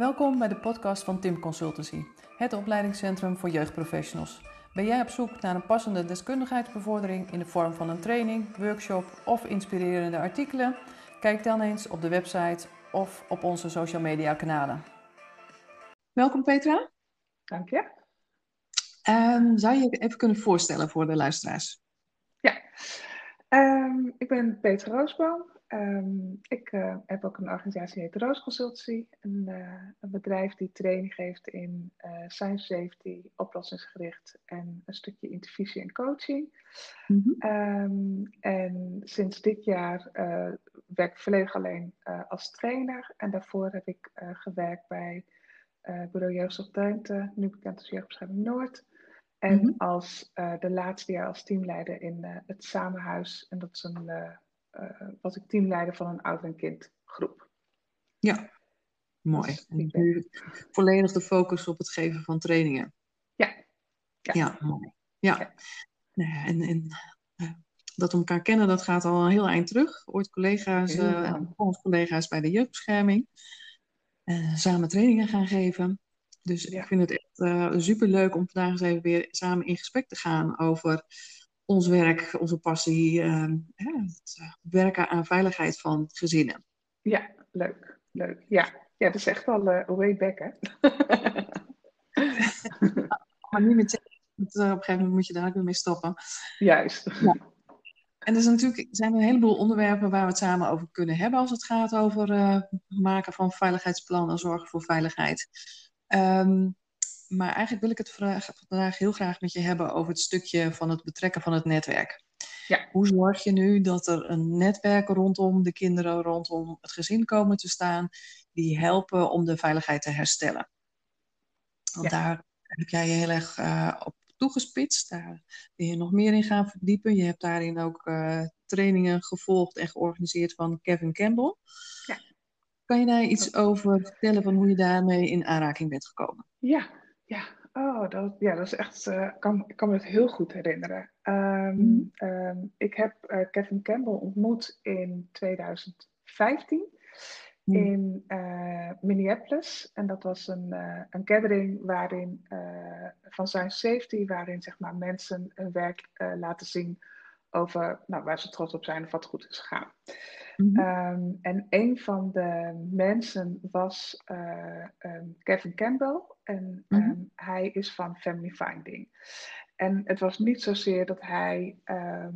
Welkom bij de podcast van Tim Consultancy, het opleidingscentrum voor jeugdprofessionals. Ben jij op zoek naar een passende deskundigheidsbevordering in de vorm van een training, workshop of inspirerende artikelen? Kijk dan eens op de website of op onze social media kanalen. Welkom Petra. Dank je. Um, zou je je even kunnen voorstellen voor de luisteraars? Ja, um, ik ben Petra Roosboom. Um, ik uh, heb ook een organisatie die heet Roos Consultancy. Een, uh, een, bedrijf die training geeft in uh, science safety, oplossingsgericht en een stukje intervisie en coaching. Mm -hmm. um, en sinds dit jaar werk ik volledig alleen als trainer. En daarvoor heb ik gewerkt bij Bureau Jeugdzorg Drenthe, nu bekend als Jeugdbescherming Noord. En mm -hmm. als de laatste jaar als teamleider in het Samenhuis. En dat is een was ik teamleider van een oud- en kindgroep. Ja, mooi. Dus en nu volledig de focus op het geven van trainingen. Ja. Ja, ja mooi. Ja. ja. Nou en, en uh, dat we elkaar kennen, dat gaat al een heel eind terug. Ooit collega's, uh, collega's bij de jeugdbescherming. samen trainingen gaan geven. Dus ja. ik vind het echt super leuk om vandaag eens even weer samen in gesprek te gaan over ons werk, onze passie, uh, het eh, werken aan veiligheid van gezinnen. Ja, leuk. leuk. Ja, ja dat is echt wel uh, way back, hè? maar niet meteen. Uh, op een gegeven moment moet je daar ook weer mee stoppen. Juist. Ja. En er zijn natuurlijk zijn een heleboel onderwerpen waar we het samen over kunnen hebben als het gaat over uh, maken van veiligheidsplannen, zorgen voor veiligheid. Um, maar eigenlijk wil ik het vandaag heel graag met je hebben over het stukje van het betrekken van het netwerk. Ja. Hoe zorg je nu dat er een netwerk rondom de kinderen, rondom het gezin komen te staan, die helpen om de veiligheid te herstellen? Want ja. daar heb jij je heel erg uh, op toegespitst. Daar ben je nog meer in gaan verdiepen. Je hebt daarin ook uh, trainingen gevolgd en georganiseerd van Kevin Campbell. Ja. Kan je daar iets over vertellen van hoe je daarmee in aanraking bent gekomen? Ja, ja, oh, dat, ja, dat is echt, uh, kan, ik kan me het heel goed herinneren. Um, mm. um, ik heb uh, Kevin Campbell ontmoet in 2015 mm. in uh, Minneapolis. En dat was een, een gathering waarin, van Science Safety, waarin zeg maar, mensen hun werk laten zien over nou, waar ze trots op zijn of wat goed is gegaan. Mm -hmm. um, en een van de mensen was uh, um, Kevin Campbell. En mm -hmm. hij is van Family Finding. En het was niet zozeer dat hij uh,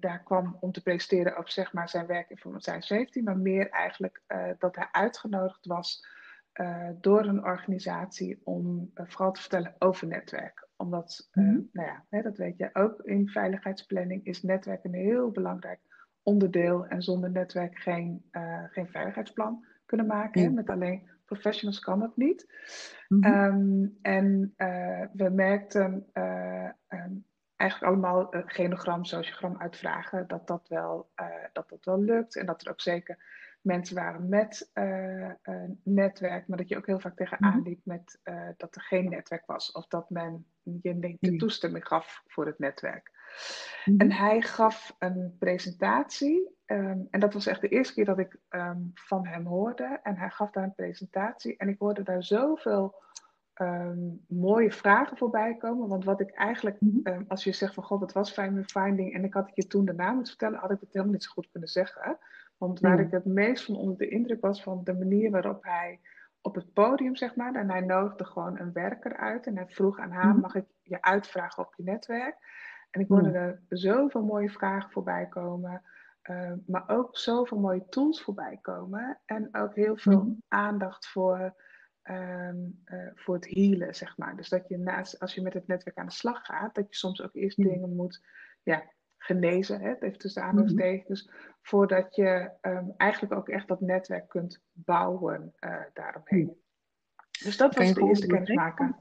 daar kwam om te presenteren op zeg maar, zijn werk in zijn safety, maar meer eigenlijk uh, dat hij uitgenodigd was uh, door een organisatie om vooral te vertellen over netwerk omdat, mm -hmm. nou ja, hè, dat weet je ook, in veiligheidsplanning is netwerk een heel belangrijk onderdeel. En zonder netwerk geen, uh, geen veiligheidsplan kunnen maken. Mm. Met alleen professionals kan dat niet. Mm -hmm. um, en uh, we merkten uh, um, eigenlijk allemaal genogram, sociogram uitvragen, dat dat, wel, dat dat wel lukt. En dat er ook zeker mensen waren met netwerk, maar dat je ook heel vaak tegenaan mm-hmm. liep met dat er geen netwerk was. Of dat men je de toestemming gaf voor het netwerk. Mm-hmm. En hij gaf een presentatie. Um, en dat was echt de eerste keer dat ik um, van hem hoorde. En hij gaf daar een presentatie. En ik hoorde daar zoveel um, mooie vragen voorbij komen. Want wat ik eigenlijk, mm-hmm. als je zegt van god, wat was Finding? En ik had het je toen daarna moeten vertellen, had ik het helemaal niet zo goed kunnen zeggen. Want waar mm. ik het meest van onder de indruk was van de manier waarop hij op het podium, zeg maar, en hij nodigde gewoon een werker uit en hij vroeg aan haar, mm. mag ik je uitvragen op je netwerk? En ik hoorde mm. er zoveel mooie vragen voorbij komen, uh, maar ook zoveel mooie tools voorbij komen en ook heel veel mm. aandacht voor, um, uh, voor het healen, zeg maar. Dus dat je naast, als je met het netwerk aan de slag gaat, dat je soms ook eerst dingen moet, ja, genezen, hè, even tussen aanhalingstekens, mm -hmm. voordat je um, eigenlijk ook echt dat netwerk kunt bouwen uh, daaromheen. Dus dat kan was de eerste kennismaking.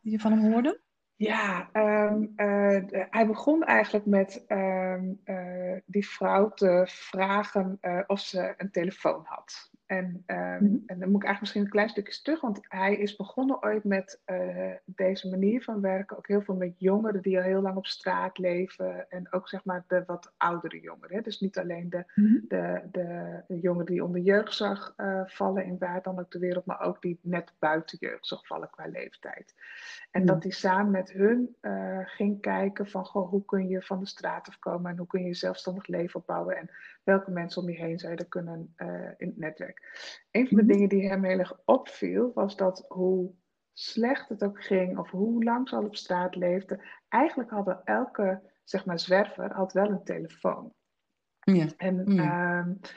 Die je van hem hoorde? Ja, um, uh, hij begon eigenlijk met um, uh, die vrouw te vragen of ze een telefoon had. En, ehm, mhm. en dan moet ik eigenlijk misschien een klein stukje terug, want hij is begonnen ooit met uh, deze manier van werken. Ook heel veel met jongeren die al heel lang op straat leven. En ook zeg maar de wat oudere jongeren. Hè? Dus niet alleen de, mhm. de, de, de, jongeren die onder jeugdzorg uh, vallen in waar dan ook de wereld, maar ook die net buiten jeugdzorg vallen qua leeftijd. En dat hij samen met hun uh, ging kijken van goh, hoe kun je van de straat afkomen en hoe kun je zelfstandig leven opbouwen en welke mensen om je heen zou je er kunnen in het netwerk. Een van de mhm. dingen die hem heel erg opviel, was dat hoe slecht het ook ging, of hoe lang ze al op straat leefden, eigenlijk hadden elke zeg maar, zwerver had wel een telefoon. Ja. En mhm. ehm, eh,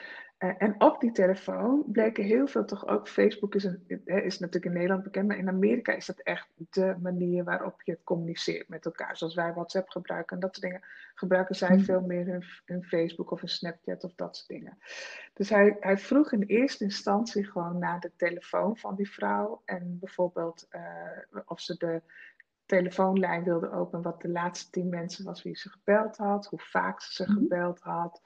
en op die telefoon bleken heel veel toch ook, Facebook is, een, is natuurlijk in Nederland bekend, maar in Amerika is dat echt de manier waarop je communiceert met elkaar. Zoals wij WhatsApp gebruiken en dat soort dingen, gebruiken zij hmm. veel meer hun, hun, Facebook of een Snapchat of dat soort dingen. Dus hij, hij vroeg in eerste instantie gewoon naar de telefoon van die vrouw en bijvoorbeeld uh, of ze de telefoonlijn wilde openen, wat de laatste tien mensen was wie ze gebeld had, hoe vaak ze ze hmm. gebeld had.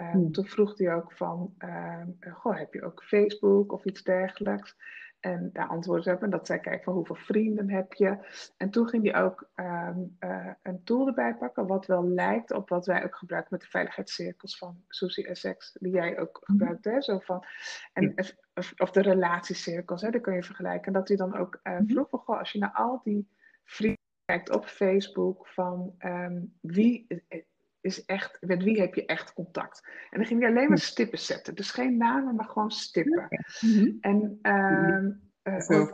Um, Toen vroeg hij ook van, ehm, goh, heb je ook Facebook of iets dergelijks? En daar antwoordde ze op en dat zei, kijk, van hoeveel vrienden heb je? En toen ging hij ook um, uh, een tool erbij pakken, wat wel lijkt op wat wij ook gebruiken met de veiligheidscirkels van Susie SX, die jij ook mhm. gebruikt, hè? Zo van, en, of, of, de relatiecirkels, hè? Dat kun je vergelijken. En dat hij dan ook uh, vroeg van, goh, als je naar al die vrienden kijkt op Facebook, van um, wie is echt, met wie heb je echt contact? En dan ging hij alleen maar stippen zetten. Dus geen namen, maar gewoon stippen. Mhm. En, uh,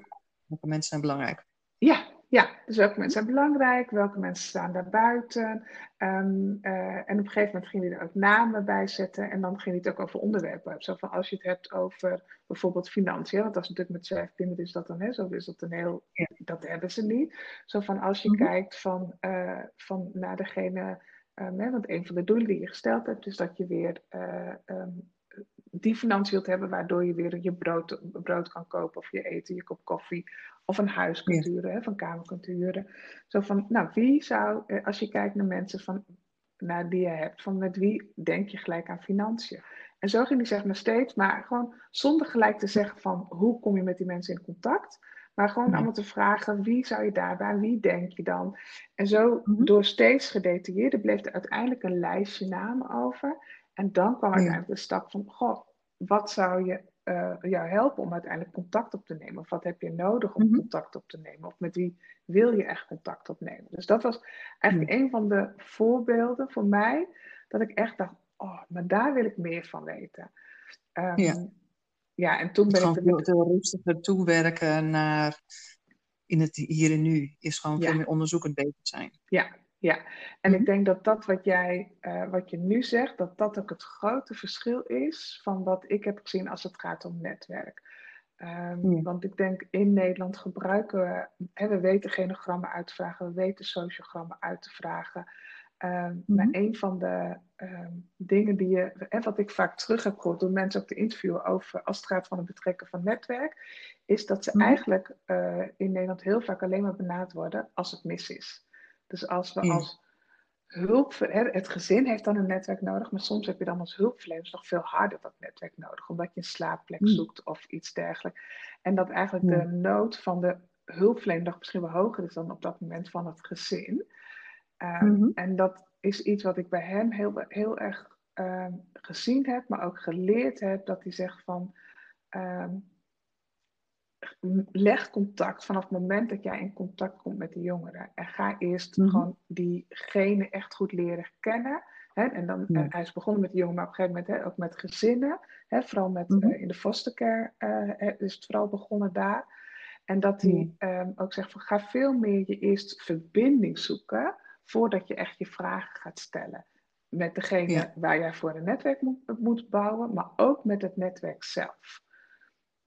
welke mensen zijn belangrijk? Ja, ja, dus welke mensen zijn belangrijk, welke mensen staan daar buiten. Um, uh, en op een gegeven moment ging hij er ook namen bij zetten. En dan ging hij het ook over onderwerpen. Zo van als je het hebt over bijvoorbeeld financiën. Want dat is natuurlijk met zwerfkinderen is dat dan, hè, zo is dat een heel, dat hebben ze niet. Zo van als je mhm. kijkt van, uh, van naar degene Um, hè, want een van de doelen die je gesteld hebt, is dat je weer uh, um, die financiën wilt hebben, waardoor je weer je brood, brood kan kopen of je eten, je kop koffie of een huis kunt huren, hè, van kamer kunt huren. Zo van, nou, wie zou, eh, als je kijkt naar mensen van, naar die je hebt, van met wie denk je gelijk aan financiën? En zo ging hij zeg maar steeds, maar gewoon zonder gelijk te zeggen van hoe kom je met die mensen in contact, maar gewoon allemaal te vragen, wie zou je daarbij, wie denk je dan? En zo mhm. door steeds gedetailleerder bleef er uiteindelijk een lijstje namen over. En dan kwam uiteindelijk de stap van, goh, wat zou je, uh, jou helpen om uiteindelijk contact op te nemen? Of wat heb je nodig om mhm. contact op te nemen? Of met wie wil je echt contact opnemen? Dus dat was eigenlijk een van de voorbeelden voor mij, dat ik echt dacht, oh, maar daar wil ik meer van weten. Um, ja ja, en toen ben ik met... veel rustiger toewerken naar in het hier en nu is gewoon veel meer onderzoekend bezig zijn. Ja, ja. En ik mhm. denk dat dat wat jij, uh, wat je nu zegt, dat dat ook het grote verschil is van wat ik heb gezien als het gaat om netwerk. Um, Want ik denk in Nederland gebruiken we, hè, we weten genogrammen uit te vragen, we weten sociogrammen uit te vragen. Um, Maar mhm. een van de um, dingen die je, en wat ik vaak terug heb gehoord door mensen ook te interviewen over als het gaat van het betrekken van netwerk, is dat ze mhm. eigenlijk uh, in Nederland heel vaak alleen maar benaderd worden als het mis is. Dus als we als hulp, het gezin heeft dan een netwerk nodig, maar soms heb je dan als hulpverlener nog veel harder dat netwerk nodig, omdat je een slaapplek mhm. zoekt of iets dergelijks. En dat eigenlijk de nood van de hulpverlener nog misschien wel hoger is dan op dat moment van het gezin. Um, En dat is iets wat ik bij hem heel, heel erg um, gezien heb, maar ook geleerd heb. Dat hij zegt van, um, leg contact vanaf het moment dat jij in contact komt met de jongeren. En ga eerst mm -hmm. gewoon diegene echt goed leren kennen. Hè? En dan, ja. hij is begonnen met de jongeren, maar op een gegeven moment hè, ook met gezinnen. Hè? Vooral met, mm -hmm. uh, in de fostercare uh, is het vooral begonnen daar. En dat hij um, ook zegt van ga veel meer je eerst verbinding zoeken voordat je echt je vragen gaat stellen. Met degene waar jij voor een netwerk moet, moet, bouwen, maar ook met het netwerk zelf.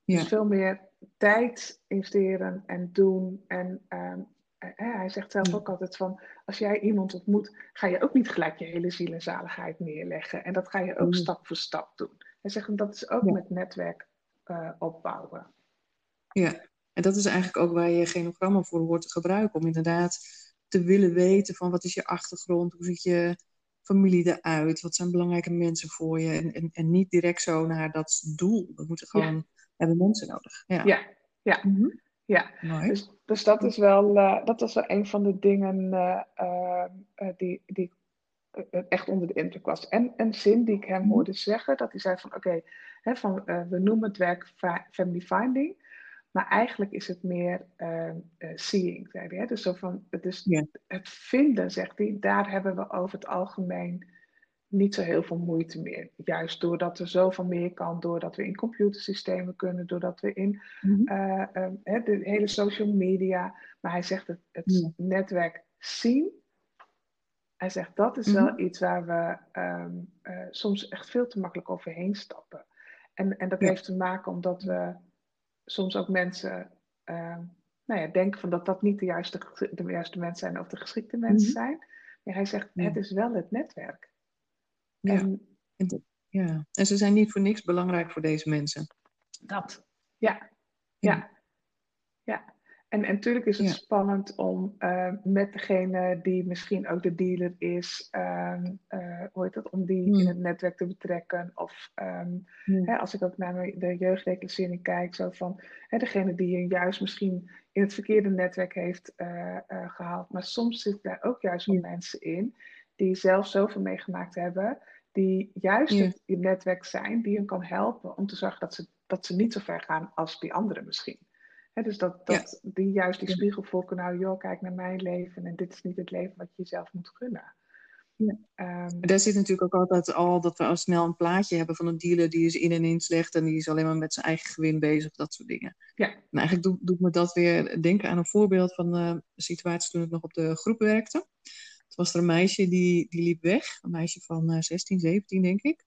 Ja. Dus veel meer tijd investeren en doen. En um, hij zegt zelf ook altijd van, als jij iemand ontmoet, ga je ook niet gelijk je hele ziel en zaligheid neerleggen. En dat ga je ook stap voor stap doen. Hij zegt, dat is ook met netwerk uh, opbouwen. Ja, en dat is eigenlijk ook waar je genogrammen voor hoort te gebruiken. Om inderdaad te willen weten van wat is je achtergrond, hoe ziet je familie eruit? Wat zijn belangrijke mensen voor je? En, en, en niet direct zo naar dat doel. We moeten gewoon hebben mensen nodig. Ja, ja, ja. Mhm. ja. Dus, dus dat is wel, uh, dat was wel een van de dingen uh, uh, die, die echt onder de indruk was. En een zin die ik hem mhm. hoorde zeggen, dat hij zei van oké, van we noemen het werk family finding. Maar eigenlijk is het meer uh, seeing, zei hij. Dus zo van, het, is het vinden, zegt hij, daar hebben we over het algemeen niet zo heel veel moeite meer. Juist doordat er zoveel meer kan, doordat we in computersystemen kunnen, doordat we in mm de hele social media. Maar hij zegt het, het netwerk zien. Hij zegt dat is wel mhm. iets waar we um, soms echt veel te makkelijk overheen stappen. En, en dat heeft te maken omdat we soms ook mensen uh, nou ja, denken van dat dat niet de juiste, de juiste mensen zijn of de geschikte mensen mhm. zijn. Maar hij zegt, het is wel het netwerk. Ja. En, ja. en ze zijn niet voor niks belangrijk voor deze mensen. Dat, ja. Ja. ja. En, natuurlijk is het spannend om uh, met degene die misschien ook de dealer is, um, uh, hoe heet dat, om die in hmm. het netwerk te betrekken. Of um, hè, als ik ook naar de jeugdreclassering kijk, zo van hè, degene die je juist misschien in het verkeerde netwerk heeft uh, gehaald. Maar soms zitten daar ook juist wel mensen in die zelf zoveel meegemaakt hebben, die juist het netwerk zijn, die hen kan helpen om te zorgen dat ze, dat ze niet zo ver gaan als die anderen misschien dus dat, dat die juist die spiegel volken, nou joh, kijk naar mijn leven en dit is niet het leven wat je jezelf moet gunnen. Ja. Um, daar zit natuurlijk ook altijd al dat we al snel een plaatje hebben van een dealer die is in en in slecht en die is alleen maar met zijn eigen gewin bezig, dat soort dingen. Ja. En eigenlijk doet, doet me dat weer denken aan een voorbeeld van de situatie toen ik nog op de groep werkte. Toen was er een meisje die, die liep weg, een meisje van uh, 16, 17 denk ik.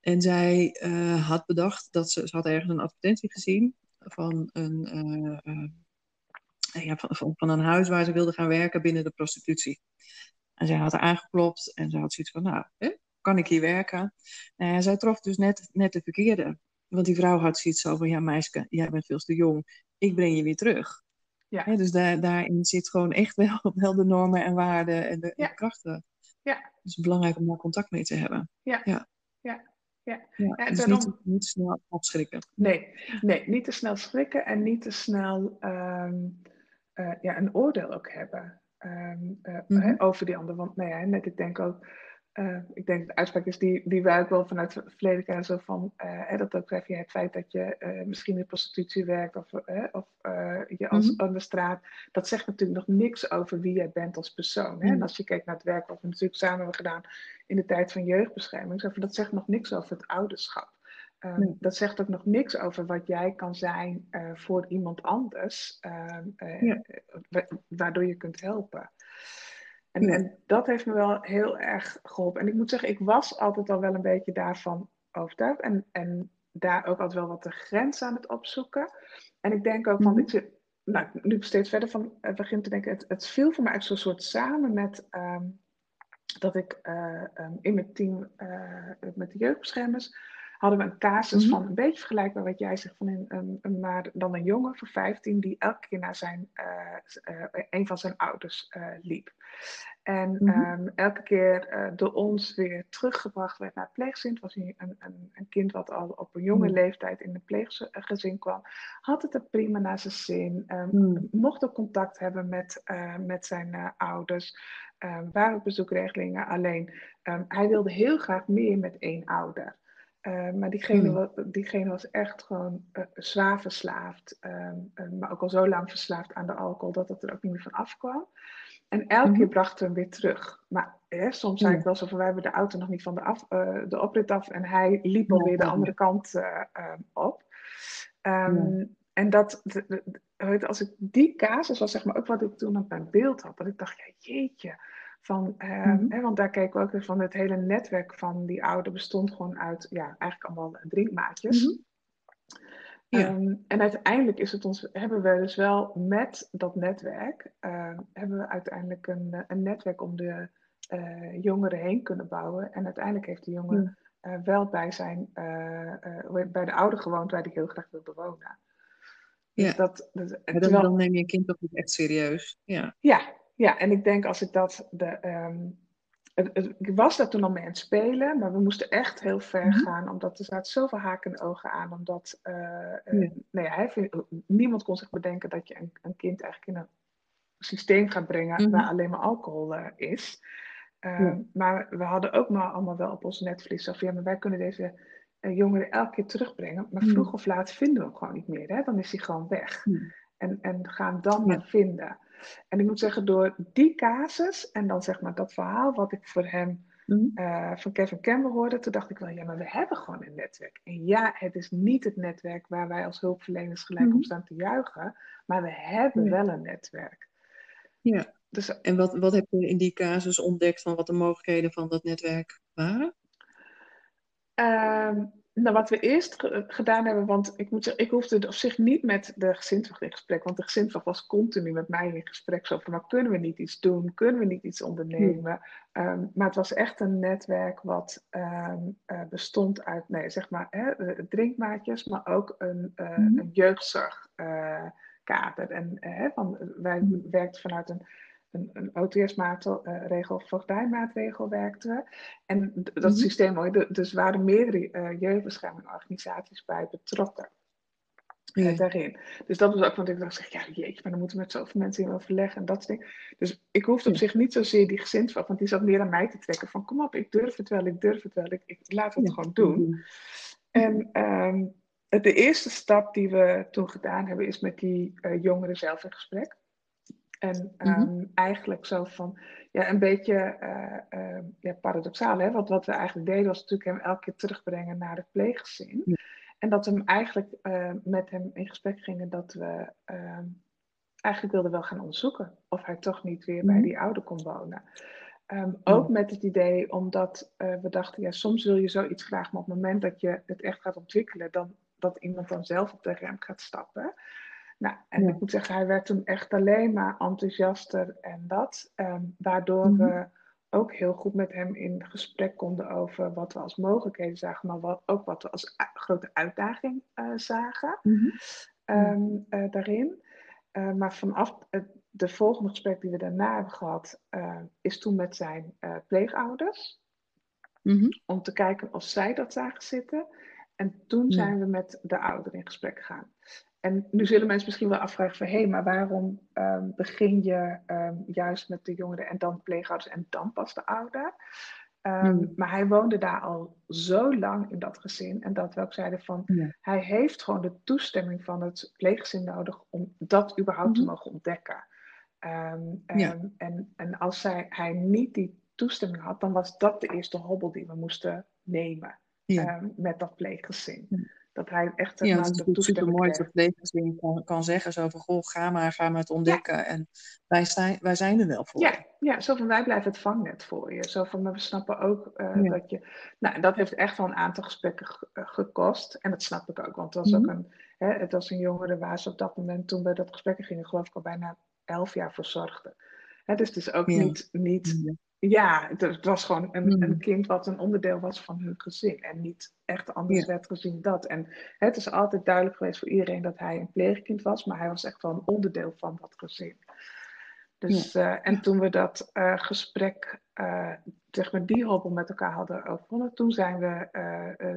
En zij uh, had bedacht dat ze, ze had ergens een advertentie gezien van een, uh, ja, van, van, een huis waar ze wilde gaan werken binnen de prostitutie. En zij had er aangeklopt en ze had zoiets van, nou, hè, kan ik hier werken? En zij trof dus net, net de verkeerde. Want die vrouw had zoiets van, ja meisje, jij bent veel te jong. Ik breng je weer terug. Ja. dus daar, daarin zit gewoon echt wel, wel de normen en waarden en de, en de krachten. Ja. Dus het is belangrijk om daar contact mee te hebben. Ja. ja. ja. Ja, ja dus niet, niet te snel afschrikken. Nee, nee, niet te snel schrikken en niet te snel um, uh, ja, een oordeel ook hebben um, uh, mm-hmm. over die ander. Want nou ja, net ik denk ook, uh, ik denk dat de uitspraak is die, die wij ook wel vanuit het verleden kennen, zo van, uh, dat ook je het feit dat je misschien in prostitutie werkt of, of je als mm-hmm. aan de straat, dat zegt natuurlijk nog niks over wie jij bent als persoon. Hè? Mm-hmm. En als je kijkt naar het werk wat we natuurlijk samen hebben gedaan in de tijd van jeugdbescherming, dat zegt nog niks over het ouderschap. Um, Dat zegt ook nog niks over wat jij kan zijn voor iemand anders, um, ja. waardoor je kunt helpen. En, en, dat heeft me wel heel erg geholpen. En ik moet zeggen, ik was altijd al wel een beetje daarvan overtuigd. En, en daar ook altijd wel wat de grens aan het opzoeken. En ik denk ook van, mm -hmm. nou, nu ik steeds verder van uh, begin te denken, het, het viel voor mij echt zo'n soort samen met um, dat ik uh, um, in mijn team uh, met de jeugdbeschermers hadden we een casus mhm. van een beetje vergelijkbaar wat jij zegt van een, een, een, maar dan een jongen van 15 die elke keer naar zijn, uh, uh, een van zijn ouders uh, liep. En mm -hmm. um, elke keer door ons weer teruggebracht werd naar het pleegzin. Het was een, een, een kind wat al op een jonge mhm. leeftijd in een pleeggezin kwam. Had het er prima naar zijn zin. Um, mm. Mocht ook contact hebben met, met zijn ouders. Um, waren bezoekregelingen. Alleen hij wilde heel graag meer met één ouder. Uh, maar diegene, hmm. diegene was echt gewoon uh, zwaar verslaafd. Uh, maar ook al zo lang verslaafd aan de alcohol dat het er ook niet meer van afkwam. En elke mm keer brachten we hem weer terug. Maar hè, soms zei ik wel zo van, wij hebben de auto nog niet van de, af, de oprit af. En hij liep alweer de andere kant op. Um, en dat, als ik die casus was zeg maar ook wat ik toen op mijn beeld had. Dat ik dacht, ja, jeetje van, mm hè, want daar keken we ook weer van het hele netwerk van die oude bestond gewoon uit, ja, eigenlijk allemaal drinkmaatjes. Mm ja. um, en uiteindelijk is het ons, hebben we dus wel met dat netwerk, uh, hebben we uiteindelijk een, een netwerk om de uh, jongeren heen kunnen bouwen. En uiteindelijk heeft de jongen uh, wel bij, zijn, bij de ouder gewoond waar hij heel graag wilde wonen. Ja. Dus dat, dat, terwijl... dan neem je een kind toch echt serieus. Ja. ja, ja, en ik denk als ik dat de, um, ik was daar toen al mee aan het spelen, maar we moesten echt heel ver Mhm. gaan, omdat er zaten zoveel haken en ogen aan. Omdat eh, eh, Ja. nou hij niemand kon zich bedenken dat je een, een kind eigenlijk in een systeem gaat brengen Mhm. waar alleen maar alcohol eh, is. Eh, Ja. Maar we hadden ook maar allemaal wel op ons netvlies zo van, ja, maar wij kunnen deze jongeren elke keer terugbrengen, maar Mhm. vroeg of laat vinden we hem gewoon niet meer. Hè? Dan is hij gewoon weg. Ja. En, en gaan dan maar vinden. En ik moet zeggen, door die casus en dan zeg maar dat verhaal wat ik voor hem Mhm. eh, van Kevin Campbell hoorde, toen dacht ik wel, ja, maar we hebben gewoon een netwerk. En ja, het is niet het netwerk waar wij als hulpverleners gelijk op staan te juichen, maar we hebben Ja. wel een netwerk. Ja. Dus En wat, wat heb je in die casus ontdekt van wat de mogelijkheden van dat netwerk waren? Ehm, nou, wat we eerst ge- gedaan hebben, want ik moet zeggen, ik hoefde op zich niet met de gezinswacht in gesprek, want de gezinswacht was continu met mij in gesprek. Zo van, maar kunnen we niet iets doen? Kunnen we niet iets ondernemen? Ehm, maar het was echt een netwerk wat ehm, eh, bestond uit, nee, zeg maar, hè, eh, drinkmaatjes, maar ook een, een jeugdzorgkader. en hè, van, wij Mhm. werkten vanuit een een, een OTS-regel, voogdijmaatregel werkten we. En dat Mhm. systeem, hoor, de- dus waren meerdere uh, jeugdbeschermingorganisaties bij betrokken. Ja. eh, daarin. Dus dat was ook, want ik dacht, zeg, ja jeetje, maar dan moeten we met zoveel mensen in overleggen en dat soort dingen. Dus ik hoefde op Ja. zich niet zozeer die gezinsvak, want die zat meer aan mij te trekken van, kom op, ik durf het wel, ik durf het wel, ik, ik laat het Ja. gewoon doen. En ehm, de eerste stap die we toen gedaan hebben, is met die eh, jongeren zelf in gesprek. En Mhm. ehm, eigenlijk zo van, ja, een beetje eh, ja, paradoxaal, hè? Want wat we eigenlijk deden was natuurlijk hem elke keer terugbrengen naar het pleeggezin. Ja. En dat we hem eigenlijk eh, met hem in gesprek gingen dat we ehm, eigenlijk wilden wel gaan onderzoeken of hij toch niet weer bij Mhm. die ouder kon wonen. Ehm, ook met het idee, omdat eh, we dachten, ja, soms wil je zoiets graag, maar op het moment dat je het echt gaat ontwikkelen, dan dat iemand dan zelf op de rem gaat stappen. Nou, en Ja. ik moet zeggen, hij werd toen echt alleen maar enthousiaster en dat. ehm, waardoor Mhm. we ook heel goed met hem in gesprek konden over wat we als mogelijkheden zagen, maar wat, ook wat we als grote uitdaging eh, zagen Mhm. ehm, eh, daarin. Eh, maar vanaf het, de volgende gesprek die we daarna hebben gehad, eh, is toen met zijn pleegouders. Mhm. Om te kijken of zij dat zagen zitten. En toen zijn we met de ouder in gesprek gegaan. En nu zullen mensen misschien wel afvragen van... hé, hey, maar waarom ehm, begin je ehm, juist met de jongeren en dan pleegouders en dan pas de ouder? Ehm, Hmm. Maar hij woonde daar al zo lang in dat gezin. En dat we ook zeiden van... Ja. hij heeft gewoon de toestemming van het pleeggezin nodig... om dat überhaupt Mhm. te mogen ontdekken. Ja. en, en als zij, hij niet die toestemming had... dan was dat de eerste hobbel die we moesten nemen Ja. met dat pleeggezin. Dat hij echt Ja, maar, het is natuurlijk super mooi dat kan, kan zeggen zo van, goh, ga maar, ga maar het ontdekken. En wij zijn, wij zijn er wel voor. Ja, ja, zo van wij blijven het vangnet voor je. Zo van, maar we snappen ook eh, Ja. dat je... Nou, en dat heeft echt wel een aantal gesprekken ge- eh, gekost. En dat snap ik ook, want het was ook Mhm. een... Hè, het was een jongere waar ze op dat moment, toen we dat gesprek gingen, geloof ik al bijna elf jaar voor zorgde. Hè, dus het is ook niet... niet Ja. het, het was gewoon een, een kind wat een onderdeel was van hun gezin. En niet echt anders Ja. werd gezien dat. En het is altijd duidelijk geweest voor iedereen dat hij een pleegkind was. Maar hij was echt wel een onderdeel van dat gezin. Dus, eh, en toen we dat eh, gesprek, eh, zeg maar die hobbel met elkaar hadden overwonnen, toen zijn we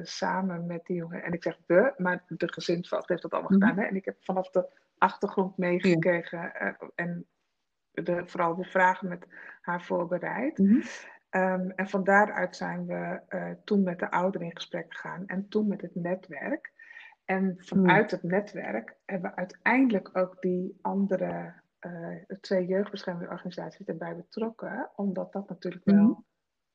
samen met die jongen, en ik zeg we, maar de gezinsvoogd heeft dat allemaal Mhm. gedaan. Hè? En ik heb vanaf de achtergrond meegekregen en de, vooral de vragen met haar voorbereid. Mhm. Ehm, en van daaruit zijn we eh, toen met de ouderen in gesprek gegaan en toen met het netwerk. En vanuit het netwerk hebben we uiteindelijk ook die andere eh, twee jeugdbeschermingsorganisaties erbij betrokken, omdat dat natuurlijk wel Mhm.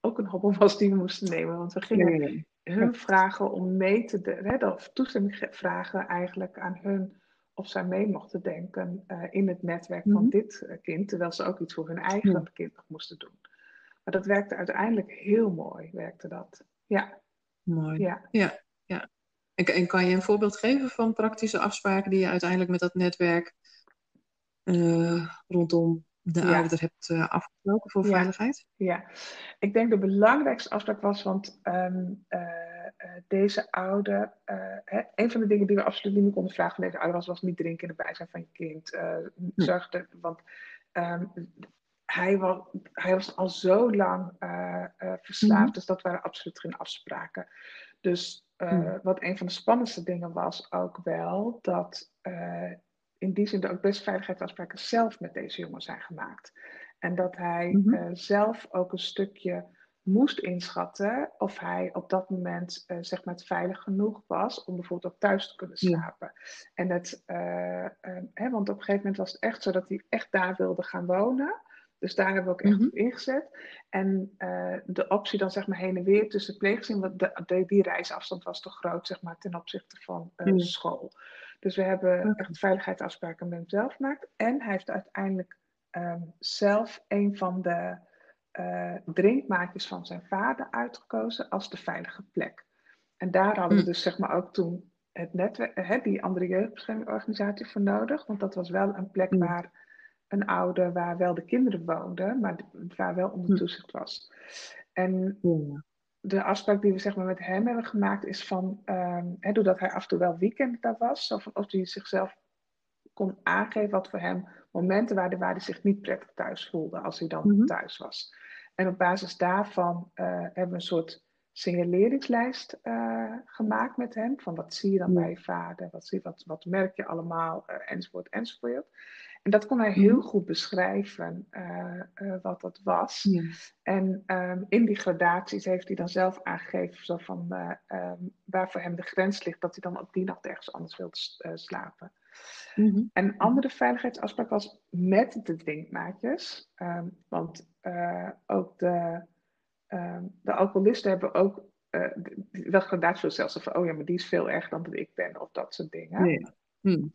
ook een hobbel was die we moesten nemen. Want we gingen hun vragen om mee te de- of toestemming ge- vragen eigenlijk aan hun of zij mee mochten denken eh, in het netwerk van Mhm. dit eh, kind, terwijl ze ook iets voor hun eigen kind nog moesten doen. Maar dat werkte uiteindelijk heel mooi, werkte dat. Ja, Mooi. ja. Ja, ja. En, en kan je een voorbeeld geven van praktische afspraken die je uiteindelijk met dat netwerk eh, rondom de Ja. ouder hebt afgesproken voor Ja. veiligheid? Ja, ik denk de belangrijkste afspraak was, want ehm, eh, eh, deze ouder, eh, hè, een van de dingen die we absoluut niet meer konden vragen van deze ouder was, was niet drinken in de bijzijn van je kind. eh, zorg er, want ehm, hij, was, hij was al zo lang uh, uh, verslaafd, Mhm. dus dat waren absoluut geen afspraken. Dus eh, Mhm. wat een van de spannendste dingen was ook wel, dat eh, in die zin er ook best veiligheidsafspraken zelf met deze jongen zijn gemaakt. En dat hij Mhm. eh, zelf ook een stukje moest inschatten of hij op dat moment eh, zeg maar veilig genoeg was om bijvoorbeeld ook thuis te kunnen Ja. slapen. En het, eh, eh, hè, want op een gegeven moment was het echt zo dat hij echt daar wilde gaan wonen. Dus daar hebben we ook echt Mhm. op ingezet. En eh, de optie dan zeg maar heen en weer tussen pleegzin, want de, de- die reisafstand was te groot zeg maar ten opzichte van school. Dus we hebben Oké. echt veiligheidsafspraken met hem zelf gemaakt. En hij heeft uiteindelijk ehm, zelf een van de eh, drinkmaatjes van zijn vader uitgekozen als de veilige plek. En daar hadden we Hm. dus zeg maar ook toen het netwerk, hè, die andere jeugdbeschermingsorganisatie voor nodig. Want dat was wel een plek Ja. waar een ouder, waar wel de kinderen woonden, maar waar wel onder Hm. toezicht was. En de afspraak die we zeg maar, met hem hebben gemaakt is van, ehm, hè, doordat hij af en toe wel weekend daar was, zo van of hij zichzelf kon aangeven wat voor hem momenten waren waar hij zich niet prettig thuis voelde als hij dan thuis was. En op basis daarvan eh, hebben we een soort signaleringslijst eh, gemaakt met hem. Van wat zie je dan Ja. bij je vader, wat, zie, wat, wat merk je allemaal, eh, enzovoort, enzovoort. En dat kon hij heel goed beschrijven wat dat was. Ja. En ehm, in die gradaties heeft hij dan zelf aangegeven zo van, eh, ehm, waar voor hem de grens ligt, dat hij dan op die nacht ergens anders wil eh, En een andere veiligheidsafspraak was met de drinkmaatjes. Ehm, want eh, ook de, ehm, de alcoholisten hebben ook d- wel gradaties zelfs van, oh ja, maar die is veel erger dan dat ik ben, of dat soort dingen. Hm.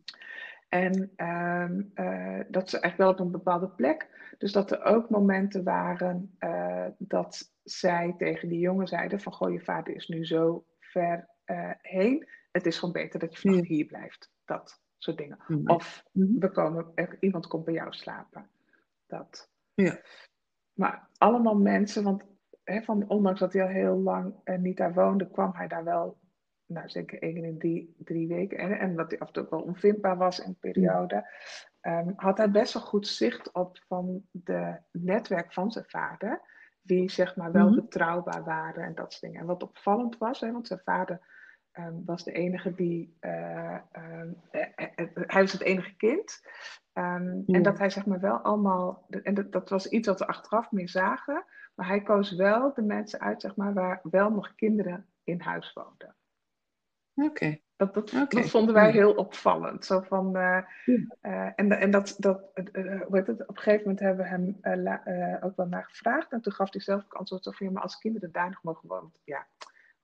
En ehm, eh, dat ze echt wel op een bepaalde plek. Dus dat er ook momenten waren dat zij tegen die jongen zeiden van... Goh, je vader is nu zo ver heen. Het is gewoon beter dat je vannacht hier blijft. Dat soort dingen. Hm. Of Mhm. we komen, er- iemand komt bij jou slapen. Dat. Ja. Maar allemaal mensen, want hè, van, ondanks dat hij al heel lang eh, niet daar woonde, kwam hij daar wel, nou zeker één in drie, drie weken. En, en dat hij af en toe wel onvindbaar was in een periode. ehm, had hij best wel goed zicht op van de netwerk van zijn vader. Wie zeg maar wel betrouwbaar waren en dat soort dingen. En wat opvallend was, hè, want zijn vader ehm, was de enige die. eh, ehm, eh, eh, hij was het enige kind. Ehm, Ja. En dat hij zeg maar wel allemaal. En dat, dat was iets wat we achteraf meer zagen. Maar hij koos wel de mensen uit, zeg maar, waar wel nog kinderen in huis woonden. Oké. Dat, dat, dat vonden wij heel opvallend. Zo van, Ja. en en dat, dat, hoe heet het, op een gegeven moment hebben we hem la- ook wel naar gevraagd. En toen gaf hij zelf ook antwoord van, ja, maar als kinderen daar nog mogen wonen, ja,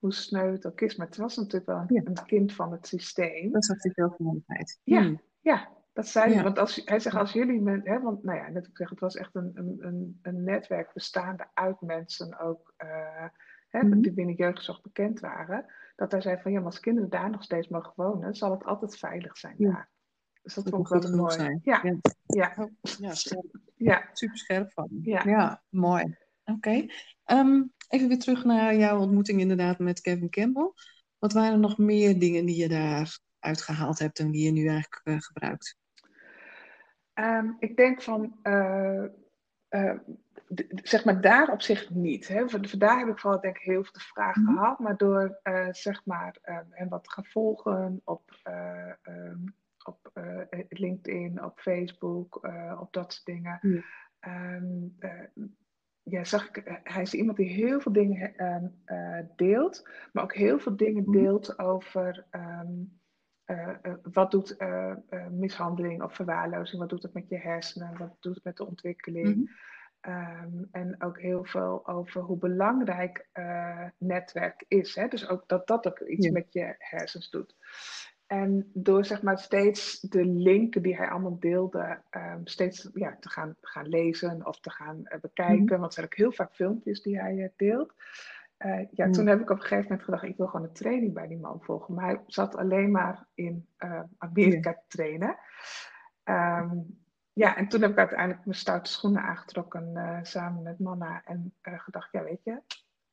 hoe sneu het ook is. Maar het was natuurlijk wel een, Ja. een kind van het systeem. Dat zag hij veel verantwoordelijkheid. Ja. Hm. Ja, dat zei hij. Ja. Want als, hij zegt, als jullie, hè, want nou ja, net ik zeg, het was echt een, een, een, netwerk bestaande uit mensen ook, eh, hè, Mhm. die binnen jeugdzorg bekend waren. Dat hij zei van, ja, maar als kinderen daar nog steeds mogen wonen, zal het altijd veilig zijn Ja. daar. Dus dat Dat vond ik wel mooi. zijn. Ja, Ja. ja, ja, scherp. ja. super scherp van. Ja. Ja, mooi. Oké. Ehm, even weer terug naar jouw ontmoeting inderdaad met Kevin Campbell. Wat waren er nog meer dingen die je daar uitgehaald hebt en die je nu eigenlijk eh, gebruikt? Ehm, ik denk van, eh, eh, zeg maar daar op zich niet. Hè. Voor, voor daar heb ik vooral denk ik heel veel vragen Mhm. gehad. Maar door zeg maar ehm, en wat te gaan volgen op, eh, ehm, op LinkedIn, op Facebook, op dat soort dingen. Ehm, ja, zag ik, eh, hij is iemand die heel veel dingen ehm, eh, deelt, maar ook heel veel dingen Mhm. deelt over ehm, eh, wat doet mishandeling of verwaarlozing, wat doet het met je hersenen, wat doet het met de ontwikkeling. Mhm. Ehm, en ook heel veel over hoe belangrijk netwerk is. Hè? Dus ook dat dat ook iets Ja. met je hersens doet. En door zeg maar steeds de linken die hij allemaal deelde, ehm, steeds ja, te gaan, gaan lezen of te gaan eh, bekijken. Mhm. Want er zijn ook heel vaak filmpjes die hij eh, deelt. Eh, ja, Ja. toen heb ik op een gegeven moment gedacht, ik wil gewoon een training bij die man volgen. Maar hij zat alleen maar in Amerika te trainen. Ehm, ja, en toen heb ik uiteindelijk mijn stoute schoenen aangetrokken samen met Manna. En gedacht, ja weet je,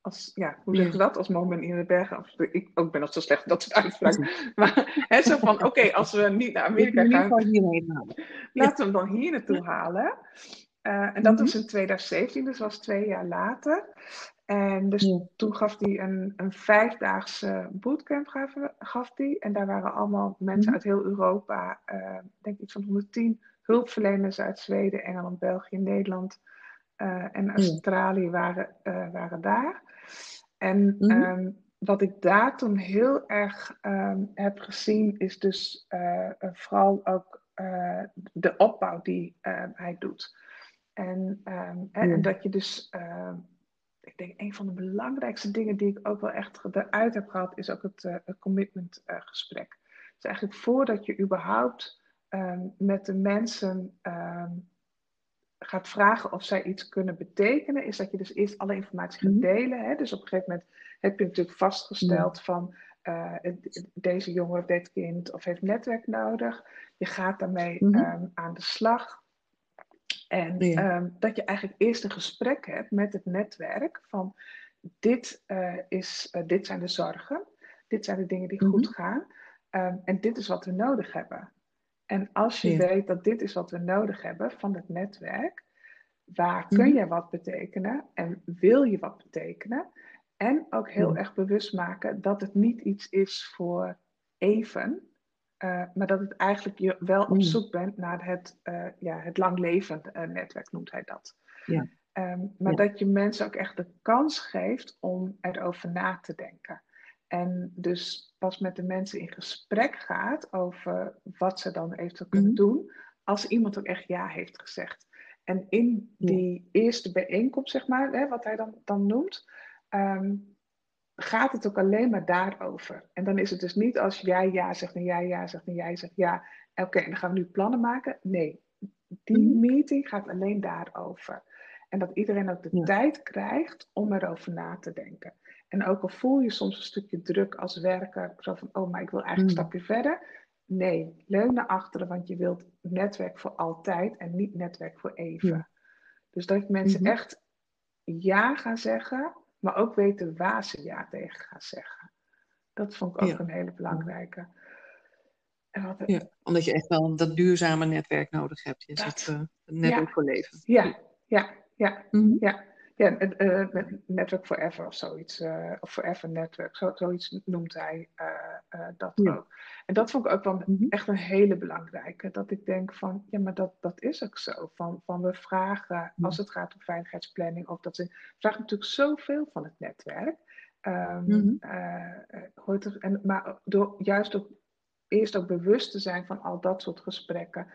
als, ja, hoe zeg je dat? Als moment in de bergen. Of, ik ook ben nog zo slecht dat soort uitspraken. Maar hè, zo van, oké, als we niet naar Ik Amerika gaan, laten we hem dan hier naartoe halen. Uh, en dat was in 2017, dus was twee jaar later. En dus toen gaf hij een, een vijfdaagse bootcamp, gaf, gaf hij. En daar waren allemaal mensen mhm. uit heel Europa, uh, denk ik van 110 hulpverleners uit Zweden, Engeland, België, Nederland en Australië waren, waren daar. En mhm. um, wat ik daar toen heel erg um, heb gezien, is dus vooral ook de opbouw die hij doet. En, um, en, dat je dus ik denk een van de belangrijkste dingen die ik ook wel echt eruit heb gehad, is ook het, uh, commitment uh, gesprek. Dus eigenlijk voordat je überhaupt um, met de mensen um, gaat vragen of zij iets kunnen betekenen, is dat je dus eerst alle informatie gaat mhm. delen. Hè? Dus op een gegeven moment heb je natuurlijk vastgesteld van uh, deze jongen of dit kind of heeft netwerk nodig. Je gaat daarmee mm -hmm. um, aan de slag. En ehm, dat je eigenlijk eerst een gesprek hebt met het netwerk van dit, uh, is, uh, dit zijn de zorgen, dit zijn de dingen die goed mhm. gaan um, en dit is wat we nodig hebben. En als je weet dat dit is wat we nodig hebben van het netwerk, waar kun mhm. je wat betekenen en wil je wat betekenen? En ook heel erg bewust maken dat het niet iets is voor even, uh, maar dat het eigenlijk je wel op mm. zoek bent naar het, uh, ja, het langlevend uh, netwerk, noemt hij dat. Ja. Um, maar ja. dat je mensen ook echt de kans geeft om erover na te denken. En dus pas met de mensen in gesprek gaat over wat ze dan eventueel kunnen mm. doen, als iemand ook echt ja heeft gezegd. En in die ja. eerste bijeenkomst, zeg maar, hè, wat hij dan, dan noemt, um, gaat het ook alleen maar daarover. En dan is het dus niet als jij ja zegt en jij ja zegt en jij zegt ja, oké, dan gaan we nu plannen maken. Nee, die mhm. meeting gaat alleen daarover. En dat iedereen ook de tijd krijgt om erover na te denken. En ook al voel je soms een stukje druk als werker, zo van, oh, maar ik wil eigenlijk een mhm. stapje verder. Nee, leun naar achteren, want je wilt netwerk voor altijd en niet netwerk voor even. Dus dat mensen mhm. echt ja gaan zeggen maar ook weten waar ze ja tegen gaan zeggen. Dat vond ik ook een hele belangrijke. En ja, omdat je echt wel dat duurzame netwerk nodig hebt. Je zit uh, netwerk voor leven. Ja, ja, ja, mm ja. Ja, uh, Network Forever of zoiets. Uh, of Forever Network, zo, zoiets noemt hij uh, dat ook. En dat vond ik ook wel mm-hmm. echt een hele belangrijke. Dat ik denk van, ja, maar dat, dat is ook zo. Van, van we vragen, als het gaat om veiligheidsplanning, of dat ze vragen natuurlijk zoveel van het netwerk. Um, hoort er, en, maar door juist ook eerst ook bewust te zijn van al dat soort gesprekken.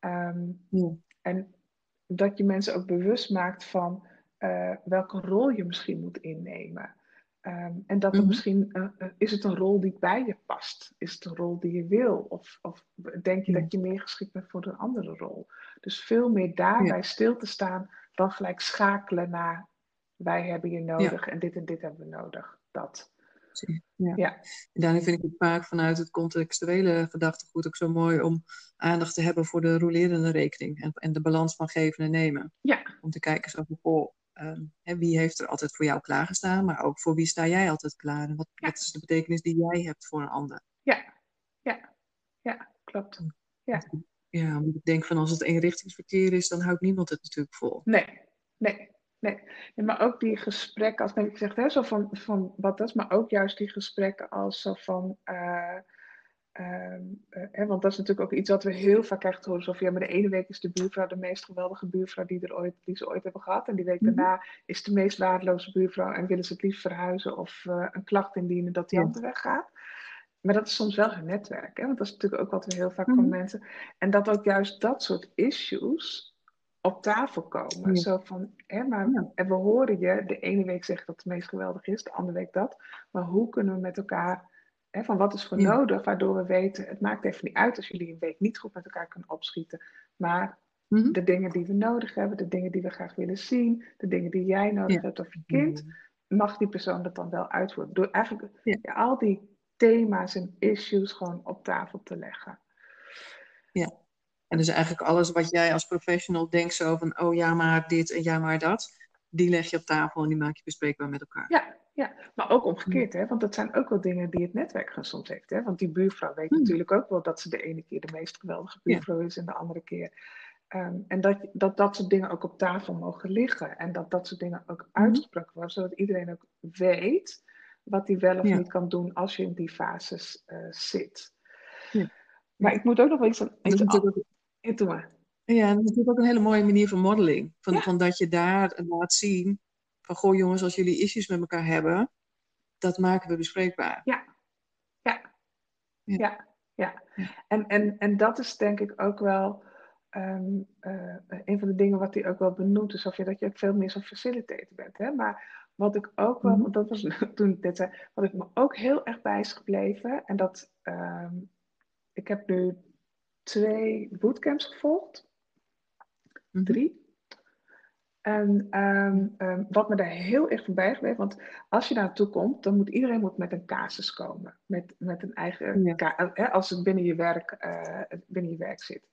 Um, En dat je mensen ook bewust maakt van uh, welke rol je misschien moet innemen. Um, en dat er mhm. misschien, uh, is het een rol die bij je past? Is het een rol die je wil? Of, of denk je dat je meer geschikt bent voor een andere rol? Dus veel meer daarbij ja. stil te staan dan gelijk schakelen naar wij hebben je nodig ja. en dit en dit hebben we nodig. Dat. Ja. ja. En daarin vind ik het vaak vanuit het contextuele gedachtegoed ook zo mooi om aandacht te hebben voor de rolerende rekening en, en de balans van geven en nemen. Ja. Om te kijken zo van, Um, hè, wie heeft er altijd voor jou klaargestaan, maar ook voor wie sta jij altijd klaar en wat, wat is de betekenis die jij hebt voor een ander? Ja, ja, ja, klopt. Ja. ja, ik denk van als het eenrichtingsverkeer is, dan houdt niemand het natuurlijk vol. Nee, nee, nee. maar ook die gesprekken, als ik zeg, hè, zo van, van wat dat is, maar ook juist die gesprekken als zo van. Uh, Um, uh, want dat is natuurlijk ook iets wat we heel vaak krijgen te horen. Zo ja, maar de ene week is de buurvrouw de meest geweldige buurvrouw die, er ooit, die ze ooit hebben gehad. En die week mhm. daarna is de meest waardeloze buurvrouw en willen ze het liefst verhuizen of uh, een klacht indienen dat die ja. andere weggaat. Maar dat is soms wel hun netwerk. Hè? Want dat is natuurlijk ook wat we heel vaak mm van mhm. mensen. En dat ook juist dat soort issues op tafel komen. Ja. Zo van, hè, maar, ja. en we horen je de ene week zeggen dat het meest geweldig is, de andere week dat. Maar hoe kunnen we met elkaar Van wat is voor ja. nodig, waardoor we weten, het maakt even niet uit als jullie een week niet goed met elkaar kunnen opschieten. Maar mm -hmm. de dingen die we nodig hebben, de dingen die we graag willen zien, de dingen die jij nodig ja. hebt of je kind, mag die persoon dat dan wel uitvoeren. Door eigenlijk ja. al die thema's en issues gewoon op tafel te leggen. Ja, en dus eigenlijk alles wat jij als professional denkt zo van, oh ja maar dit en ja maar dat, die leg je op tafel en die maak je bespreekbaar met elkaar. Ja, ja, maar ook omgekeerd, hè? want dat zijn ook wel dingen die het netwerk soms heeft. Hè? Want die buurvrouw weet hmm. natuurlijk ook wel dat ze de ene keer de meest geweldige buurvrouw is en de andere keer Ehm, en dat, dat dat soort dingen ook op tafel mogen liggen. En dat dat soort dingen ook Mhm. uitgesproken worden. Zodat iedereen ook weet wat hij wel of Ja. niet kan doen als je in die fases eh, zit. Ja. Maar ik moet ook nog wel iets aan... Iets aan ja, doe maar. ja, dat is natuurlijk ook een hele mooie manier van modeling. Van, van dat je daar laat zien van, goh jongens, als jullie issues met elkaar hebben, dat maken we bespreekbaar. Ja. Ja. Ja. Ja. En, en, en dat is denk ik ook wel ehm, eh, een van de dingen wat hij ook wel benoemt. Dus of je, dat je ook veel meer zo'n facilitator bent. Hè? Maar wat ik ook wel, Mhm. want dat was toen ik dit zei, wat ik me ook heel erg bij is gebleven. En dat, ehm, ik heb nu twee bootcamps gevolgd. Mhm. Drie. En ehm, ehm, wat me daar heel erg van bijgebleven, want als je daar naartoe komt, dan moet iedereen moet met een casus komen. Met, met een eigen, Ja. ca- hè, als het binnen je werk, eh, binnen je werk zit.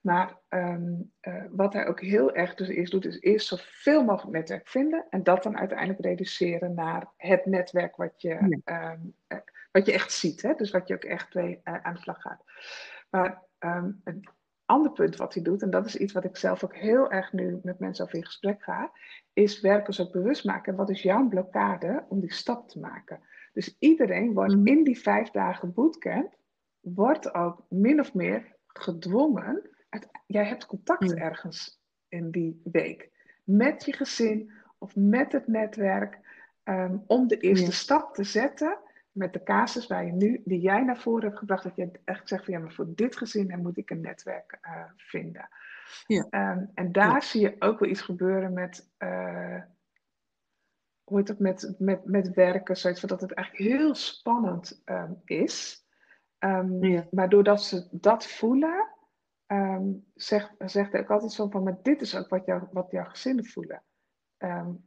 Maar ehm, eh, wat hij ook heel erg dus eerst doet, is eerst zoveel mogelijk netwerk vinden en dat dan uiteindelijk reduceren naar het netwerk wat je, Ja. eh, wat je echt ziet. Hè? Dus wat je ook echt mee eh, aan de slag gaat. Maar een ander punt wat hij doet, en dat is iets wat ik zelf ook heel erg nu met mensen over in gesprek ga, is werkers ook bewust maken. Wat is jouw blokkade om die stap te maken? Dus iedereen wordt Mhm. in die vijf dagen bootcamp, wordt ook min of meer gedwongen. uit- jij hebt contact Ja. ergens in die week met je gezin of met het netwerk ehm, om de eerste stap te zetten met de casus waar je nu, die jij naar voren hebt gebracht, dat je echt zegt van ja, maar voor dit gezin moet ik een netwerk eh, vinden. Ja. Ehm, en daar Ja. zie je ook wel iets gebeuren met, eh, hoe heet met, met, met werken, zoiets van dat het eigenlijk heel spannend ehm, is. Ehm, Ja. Maar doordat ze dat voelen, zegt, zegt ook altijd zo van, maar dit is ook wat, jou, wat jouw gezinnen voelen.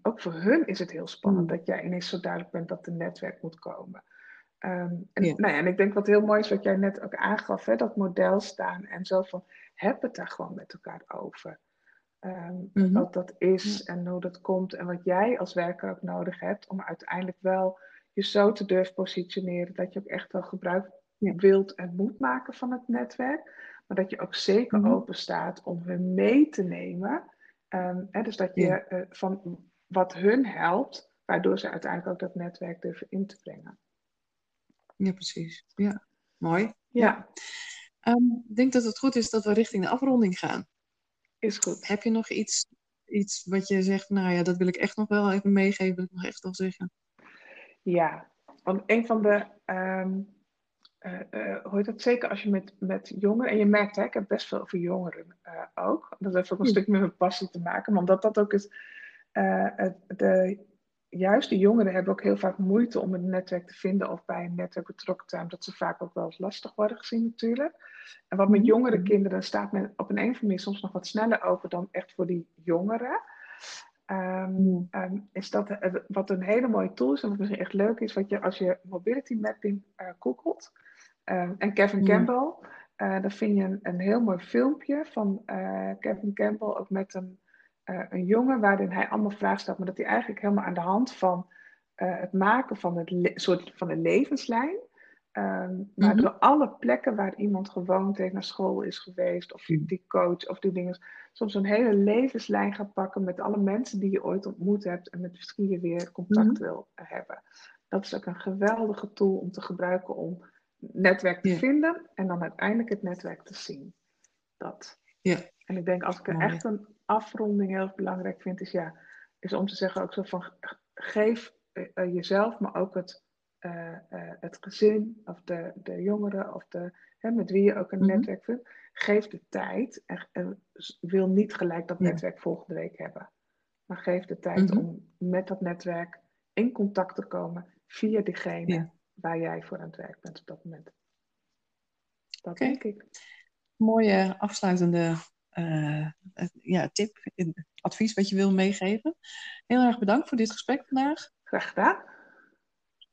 Ook voor hun is het heel spannend Mm. dat jij ineens zo duidelijk bent dat er netwerk moet komen. Ehm, en, Ja. nou ja, en ik denk wat heel mooi is wat jij net ook aangaf, hè, dat model staan en zo van, heb het daar gewoon met elkaar over. Ehm, Mhm. Wat dat is en hoe dat komt en wat jij als werker ook nodig hebt om uiteindelijk wel je zo te durven positioneren dat je ook echt wel gebruik Ja. wilt en moet maken van het netwerk. Maar dat je ook zeker Mhm. open staat om hun mee te nemen. Ehm, hè, dus dat je Ja. eh, van wat hun helpt, waardoor ze uiteindelijk ook dat netwerk durven in te brengen. Ja, precies. Ja, mooi. Ja, Ehm, ik denk dat het goed is dat we richting de afronding gaan. is goed. Heb je nog iets, iets wat je zegt, nou ja, dat wil ik echt nog wel even meegeven, wil ik nog echt wel zeggen. Ja, want een van de, eh, eh, hoe heet dat, zeker als je met, met jongeren, en je merkt, hè, ik heb best veel over jongeren eh, ook, dat heeft ook een Ja. stuk met mijn passie te maken, maar omdat dat ook is, de, juist de jongeren hebben ook heel vaak moeite om een netwerk te vinden of bij een netwerk betrokken te zijn, omdat ze vaak ook wel eens lastig worden gezien natuurlijk. En wat met Mhm. jongere Mhm. kinderen staat men op een, een of andere manier soms nog wat sneller open dan echt voor die jongeren. Ehm, ehm, is dat eh, wat een hele mooie tool is en wat misschien echt leuk is, wat je als je mobility mapping eh googelt. Ehm, en Kevin. Campbell, eh daar vind je een, een heel mooi filmpje van Kevin Campbell, ook met een, eh, een jongen, waarin hij allemaal vragen stelt, maar dat hij eigenlijk helemaal aan de hand van eh, het maken van het soort van een levenslijn. ehm, maar Mhm. door alle plekken waar iemand gewoond heeft, naar school is geweest, of Mhm. die coach of die dingen, soms een hele levenslijn gaat pakken met alle mensen die je ooit ontmoet hebt en met wie je weer contact Mhm. wil hebben. Dat is ook een geweldige tool om te gebruiken om netwerk te Ja. vinden en dan uiteindelijk het netwerk te zien. Dat. Ja. En ik denk als ik er echt een afronding heel belangrijk vind, is ja, is om te zeggen ook zo van ge- geef eh, eh, jezelf, maar ook het, eh, het gezin of de, de jongeren of de, hè, met wie je ook een Mhm. netwerk vindt, geef de tijd en, wil niet gelijk dat Ja. netwerk volgende week hebben. Maar geef de tijd Mhm. om met dat netwerk in contact te komen via diegene Ja. waar jij voor aan het werk bent op dat moment. Dat denk ik. Mooie afsluitende eh, eh, ja, tip, advies wat je wil meegeven. Heel erg bedankt voor dit gesprek vandaag. Graag gedaan.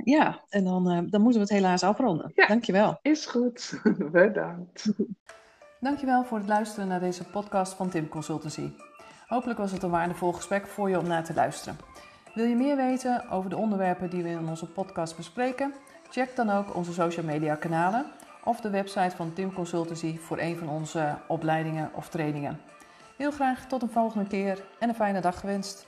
Ja, en dan, eh, dan moeten we het helaas afronden. Ja. Dankjewel. Is goed. Bedankt. Dankjewel voor het luisteren naar deze podcast van Tim Consultancy. Hopelijk was het een waardevol gesprek voor je om naar te luisteren. Wil je meer weten over de onderwerpen die we in onze podcast bespreken? Check dan ook onze social media kanalen of de website van Tim Consultancy voor een van onze opleidingen of trainingen. Heel graag tot een volgende keer en een fijne dag gewenst.